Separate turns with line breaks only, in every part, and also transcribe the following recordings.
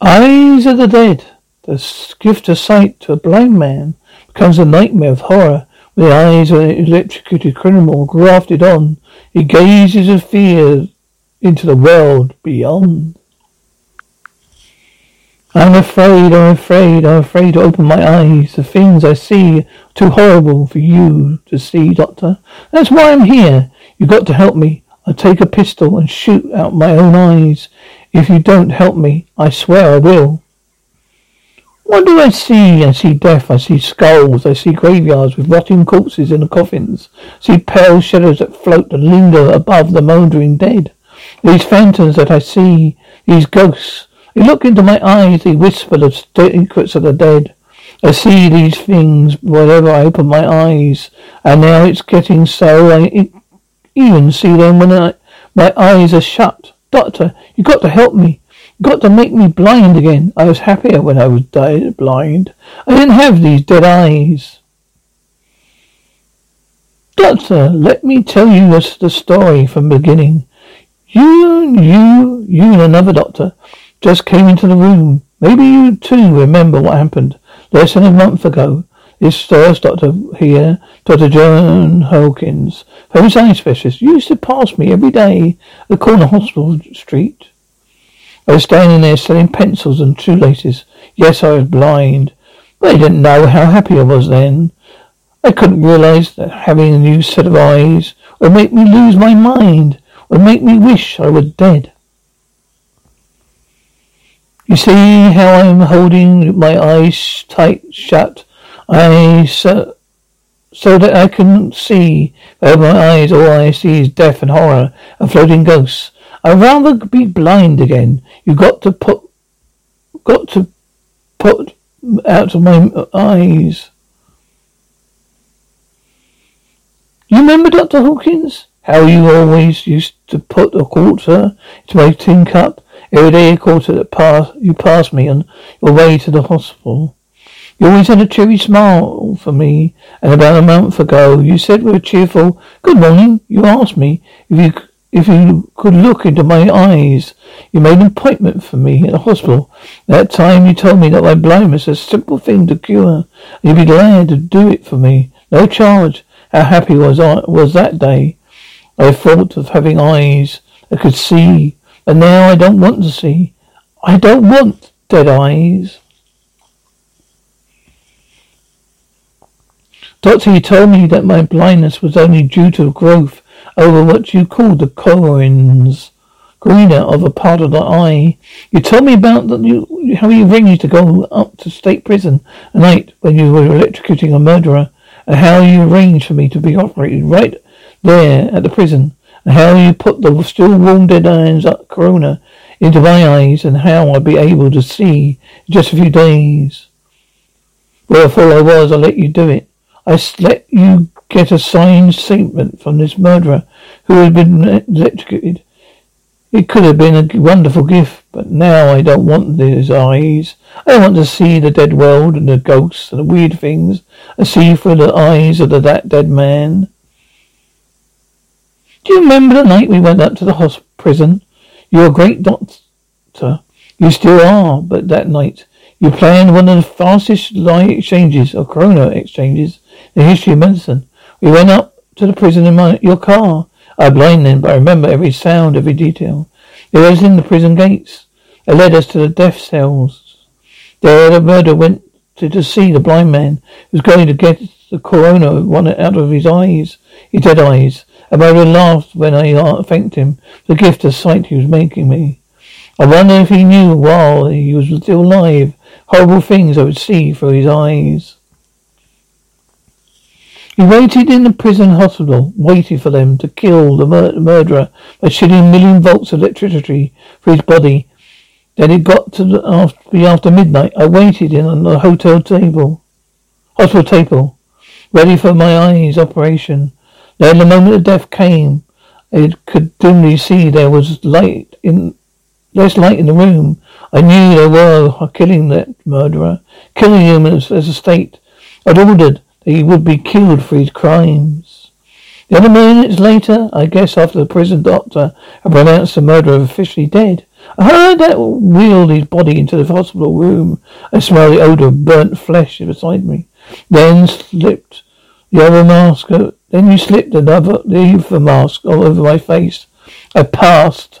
Eyes of the dead. The gift of sight to a blind man becomes a nightmare of horror with the eyes of an electrocuted criminal grafted on. He gazes with fear into the world beyond. I'm afraid, I'm afraid, I'm afraid to open my eyes. The things I see are too horrible for you to see, Doctor. That's why I'm here. You've got to help me. I'll take a pistol and shoot out my own eyes. If you don't help me, I swear I will. What do I see? I see death. I see skulls. I see graveyards with rotting corpses in the coffins. I see pale shadows that float and linger above the mouldering dead. These phantoms that I see, these ghosts, they look into my eyes. They whisper the secrets of the dead. I see these things whenever I open my eyes, and now it's getting so I even see them when I, my eyes are shut. Doctor, you got to help me. You got to make me blind again. I was happier when I was dead, blind. I didn't have these dead eyes. Doctor, let me tell you the, the story from the beginning. You, you, you and another doctor just came into the room. Maybe you too remember what happened less than a month ago. This first doctor here, Dr. John Hawkins, famous eye specialist, used to pass me every day at the corner hospital street. I was standing there selling pencils and shoelaces. Yes, I was blind, but I didn't know how happy I was then. I couldn't realize that having a new set of eyes would make me lose my mind, would make me wish I were dead. You see how I'm holding my eyes tight shut I so so that I can see. Over my eyes, all I see is death and horror and floating ghosts. I'd rather be blind again. You got to put, got to put out of my eyes. You remember Dr. Hawkins? How you always used to put a quarter into my tin cup every day, a quarter that pass you passed me on your way to the hospital. You always had a cheery smile for me, and about a month ago you said with a cheerful good morning, you asked me if you if you could look into my eyes. You made an appointment for me at the hospital. That time you told me that my blindness is a simple thing to cure, and you'd be glad to do it for me. No charge. How happy was I was that day. I thought of having eyes that could see, and now I don't want to see. I don't want dead eyes. Doctor, you told me that my blindness was only due to growth over what you call the corins greener of a part of the eye. You told me about you, how you arranged to go up to state prison at night when you were electrocuting a murderer, and how you arranged for me to be operated right there at the prison, and how you put the still warm dead eyes cornea into my eyes, and how I'd be able to see in just a few days. Fool I was, I let you do it. I let you get a signed statement from this murderer who had been electrocuted. It could have been a wonderful gift, but now I don't want these eyes. I want to see the dead world and the ghosts and the weird things I see through the eyes of the, that dead man. Do you remember the night we went up to the hospital prison? You're a great doctor. You still are, but that night you planned one of the fastest light exchanges or cornea exchanges the history of medicine. We went up to the prison in my, your car. I blind then, but I remember every sound, every detail. It was in the prison gates. They led us to the death cells. There the murderer went to, to see the blind man who was going to get the cornea one out of his eyes, his dead eyes. And I laughed when I uh, thanked him for the gift of sight he was making me. I wonder if he knew while he was still alive horrible things I would see through his eyes. He waited in the prison hospital, waited for them to kill the mur- murderer by shooting a million volts of electricity through his body. Then it got to the, after, after midnight. I waited in on the hotel table, hospital table, ready for my eyes operation. Then the moment of death came. I could dimly see there was light in less light in the room. I knew they were killing that murderer, killing him as, as a state. I'd ordered he would be killed for his crimes. The other minutes later, I guess after the prison doctor had pronounced the murderer officially dead, I heard that wheeled his body into the hospital room. I smelled the odor of burnt flesh beside me. Then slipped the other mask. Then you slipped another the mask all over my face. I passed.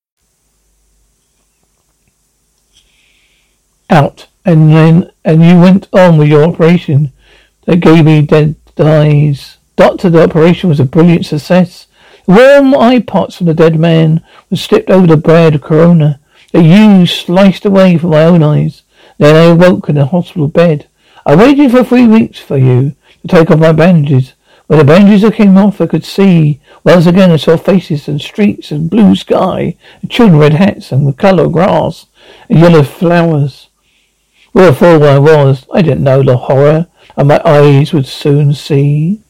Out, and then and you went on with your operation that gave me dead eyes. Doctor, the operation was a brilliant success. Warm eye pots from the dead man were slipped over the bread cornea that you sliced away from my own eyes. Then I awoke in a hospital bed. I waited for three weeks for you to take off my bandages. When the bandages came off, I could see. Once again, I saw faces and streets and blue sky, and children red hats and the colour of grass and yellow flowers. A I was. I didn't know the horror, and my eyes would soon see.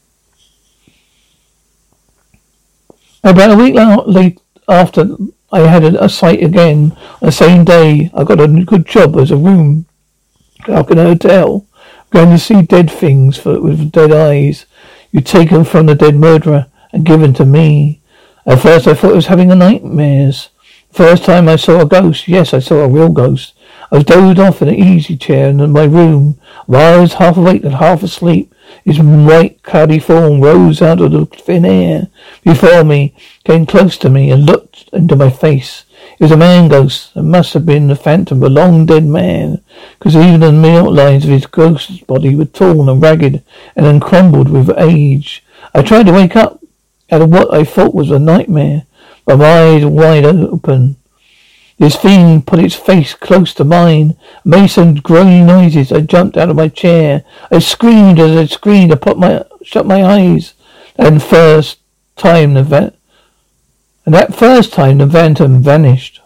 About a week late after I had a, a sight again, on the same day, I got a good job as a room clerk in a hotel. Going to see dead things for, with dead eyes. You take them from the dead murderer and given to me. At first I thought I was having a nightmares. First time I saw a ghost. Yes, I saw a real ghost. I was dozed off in an easy chair in my room. While I was half awake and half asleep, his white, cloudy form rose out of the thin air before me, came close to me, and looked into my face. It was a man ghost. It must have been the phantom of a long dead man, because even the outlines of his ghost's body were torn and ragged and then crumbled with age. I tried to wake up out of what I thought was a nightmare, but my eyes wide open. This thing put its face close to mine, made some groaning noises. I jumped out of my chair. I screamed as I screamed. I put my shut my eyes. And first time the va- and that first time the phantom vanished.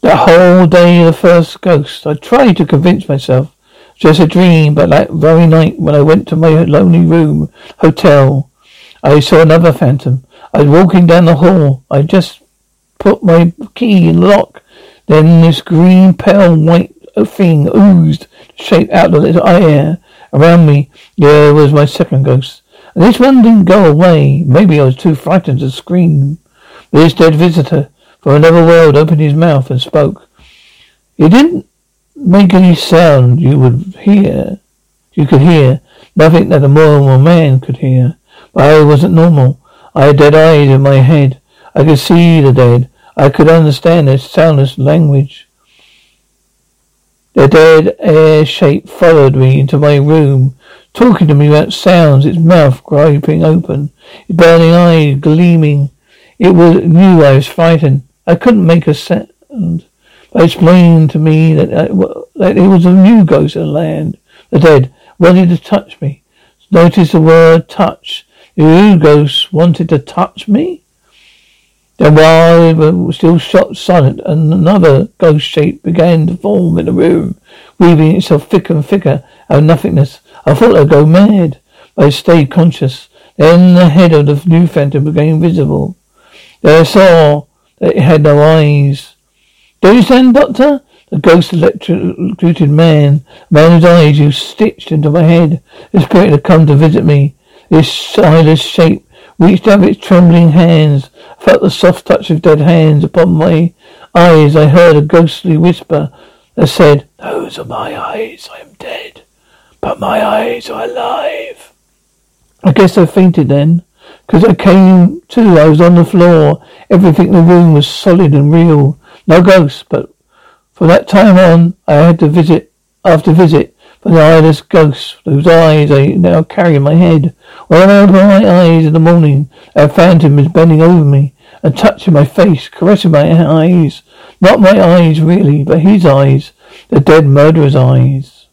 That whole day the first ghost, I tried to convince myself just a dream, but that very night when I went to my lonely room hotel, I saw another phantom. I was walking down the hall. I just put my key in the lock. Then this green, pale, white thing oozed, shaped out of the air around me. Yeah, it was my second ghost. And this one didn't go away. Maybe I was too frightened to scream. This dead visitor from another world opened his mouth and spoke. He didn't make any sound you would hear. You could hear nothing that a normal man could hear. But I wasn't normal. I had dead eyes in my head. I could see the dead. I could understand their soundless language. The dead air shape followed me into my room, talking to me about sounds, its mouth gaping open, its burning eyes gleaming. It was knew I was frightened. I couldn't make a sound. They explained to me that, uh, that it was a new ghost in the land. The dead wanted to touch me. Notice the word touch. The new ghost wanted to touch me? Then while we were still shot silent, another ghost shape began to form in the room, weaving itself thicker and thicker out of nothingness. I thought I'd go mad, but I stayed conscious. Then the head of the new phantom became visible. There I saw that it had no eyes. Do you understand, Doctor? The ghost electrocuted man, man whose eyes you stitched into my head. The spirit had come to visit me. This eyeless shape reached out its trembling hands, felt the soft touch of dead hands upon my eyes. I heard a ghostly whisper that said, Those are my eyes. I am dead, but my eyes are alive. I guess I fainted then. Because I came to, I was on the floor. Everything in the room was solid and real. No ghosts, but from that time on, I had to visit after visit for the eyeless ghost whose eyes I now carry in my head. When I open my eyes in the morning, a phantom is bending over me and touching my face, caressing my eyes. Not my eyes really, but his eyes, the dead murderer's eyes.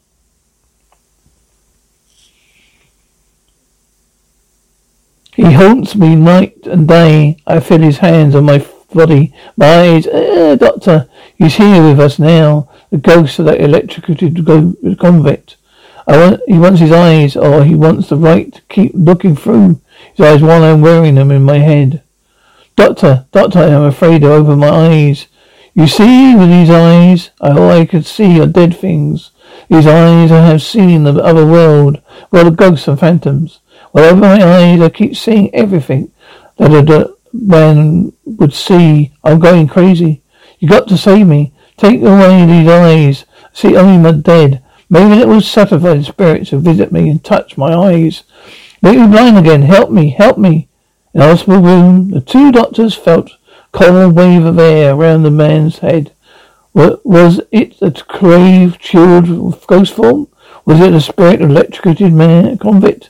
He haunts me night and day. I feel his hands on my body, my eyes. Uh, doctor, he's here with us now. The ghost of that electrocuted convict. I want, he wants his eyes, or he wants the right to keep looking through his eyes while I'm wearing them in my head. Doctor, doctor, I'm afraid to open my eyes. You see, with these eyes, all I could see are dead things. These eyes I have seen the other world, world of ghosts and phantoms. Whatever my eyes, I keep seeing everything that a man would see. I'm going crazy. You got to save me. Take away these eyes. See only my dead. Maybe it will satisfy the spirits to visit me and touch my eyes. Make me blind again. Help me. Help me. In the hospital room, the two doctors felt cold wave of air around the man's head. Was it a crave, chilled ghost form? Was it a spirit of electrocuted man convict?